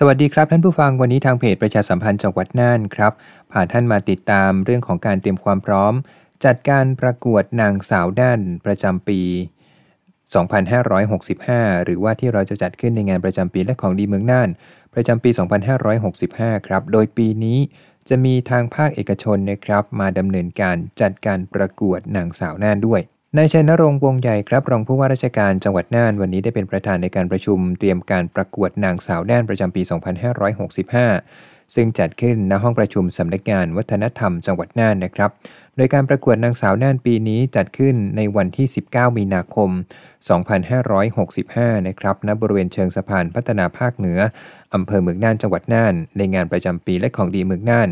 สวัสดีครับท่านผู้ฟังวันนี้ทางเพจประชาสัมพันธ์จังหวัดน่านครับพาท่านมาติดตามเรื่องของการเตรียมความพร้อม จัดการประกวดนางสาวด้านประจำปี 2565 หรือว่าที่เราจะจัดขึ้นในงานประจำปีและของดีเมืองน่าน ประจำปี 2565 ครับ โดยปีนี้จะมีทางภาคเอกชนนะครับ มาดำเนินการจัดการประกวดนางสาวน่านด้วย นายชัยนรงค์วงใหญ่ครับรองผู้ว่าราชการจังหวัดน่านวันนี้ได้เป็นประธานในการประชุมเตรียมการประกวดนางสาวน่านประจำปี 2565 ซึ่งจัดขึ้นณห้องประชุมสำนักงานวัฒนธรรมจังหวัดน่านนะครับ โดยการประกวดนางสาวน่านปีนี้จัดขึ้นในวันที่ 19 มีนาคม 2565 นะครับณบริเวณเชิงสะพานพัฒนาภาคเหนืออำเภอเมืองน่านจังหวัดน่าน ในงานประจำปีและของดีเมืองน่าน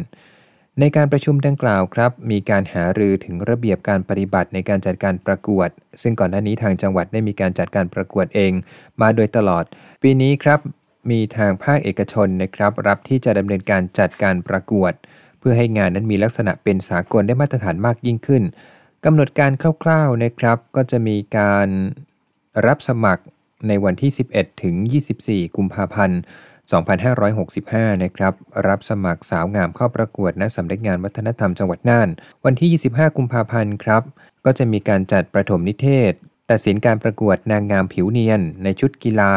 ในการประชุมดังกล่าวครับ มีการหารือถึงระเบียบการปฏิบัติในการจัดการประกวด ซึ่งก่อนหน้านี้ทางจังหวัดได้มีการจัดการประกวดเอง มาโดยตลอด ปีนี้ครับมีทางภาคเอกชนนะครับ รับที่จะดำเนินการจัดการประกวด เพื่อให้งานนั้นมีลักษณะเป็นสากลได้มาตรฐานมากยิ่งขึ้นกำหนดการคร่าวๆนะครับ ก็จะมีการรับสมัครในวันที่ 11 ถึง 24 กุมภาพันธ์ 2565 นะครับ รับสมัครสาวงามเข้าประกวดณสำนักงานวัฒนธรรมจังหวัดน่าน วันที่ 25 กุมภาพันธ์ครับ ก็จะมีการจัดประถมนิเทศ ตัดสินการประกวดนางงามผิวเนียน ในชุดกีฬา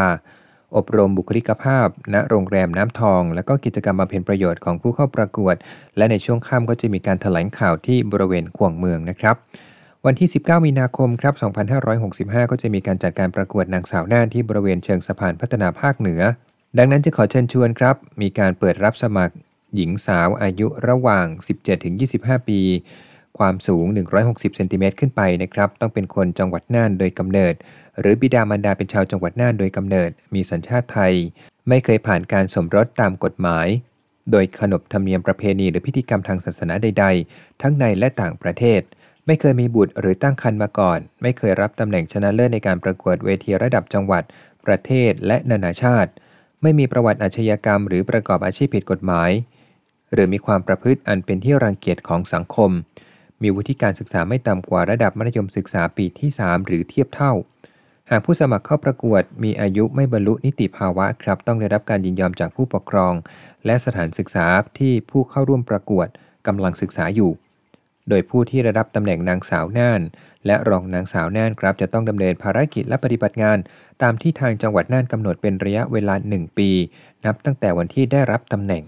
อบรมบุคลิกภาพ ณ โรงแรมน้ำทอง และก็กิจกรรมบำเพ็ญประโยชน์ของผู้เข้าประกวด และในช่วงค่ำก็จะมีการถแถลงข่าวที่บริเวณขวงเมืองนะครับวันที่ 19 มีนาคมครับ 2565 ก็จะมีการจัดการประกวดนางสาวน่านที่บริเวณเชิงสะพานพัฒนาภาคเหนือ ดังนั้นจะขอเชิญชวนครับ มีการเปิดรับสมัคร หญิงสาวอายุระหว่าง 17-25 ปี ความสูง 160 เซนติเมตรขึ้นไปนะครับ ต้องเป็นคนจังหวัดน่านโดยกำเนิด หรือบิดามารดาเป็นชาวจังหวัดน่านโดยกำเนิด มีสัญชาติไทย ไม่เคยผ่านการสมรสตามกฎหมาย โดยขนบธรรมเนียมประเพณีหรือพิธีกรรมทางศาสนาใด ๆ ทั้งในและต่างประเทศ ไม่เคยมีบุตรหรือตั้งครรภ์มาก่อน ไม่เคยรับตำแหน่งชนะเลิศในการประกวดเวทีระดับจังหวัด ประเทศและนานาชาติ ไม่มีประวัติอาชญากรรมหรือประกอบอาชีพผิดกฎหมาย หรือมีความประพฤติอันเป็นที่รังเกียจของสังคม มีวุฒิการศึกษาไม่ต่ำกว่าระดับมัธยมศึกษาปีที่ 3 หรือเทียบเท่า หากผู้สมัครเข้าประกวด มีอายุไม่บรรลุนิติภาวะครับ ต้องได้รับการยินยอมจากผู้ปกครอง และสถานศึกษาที่ผู้เข้าร่วมประกวดกำลังศึกษาอยู่ โดยผู้ที่ได้รับตำแหน่งนางสาวน่าน และรองนางสาวน่านครับจะต้องดำเนินภารกิจและปฏิบัติงาน ตามที่ทางจังหวัดน่านกำหนดเป็นระยะเวลา 1 ปี นับตั้งแต่วันที่ได้รับตำแหน่ง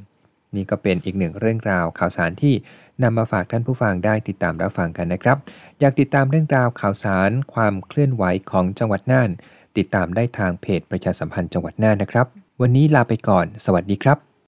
นี่ก็เป็นอีกหนึ่งเรื่องราวข่าวสารที่นำมาฝากท่านผู้ฟังได้ติดตามรับฟังกันนะครับ อยากติดตามเรื่องราวข่าวสาร ความเคลื่อนไหวของจังหวัดน่าน ติดตามได้ทางเพจประชาสัมพันธ์จังหวัดน่านนะครับ วันนี้ลาไปก่อน สวัสดีครับ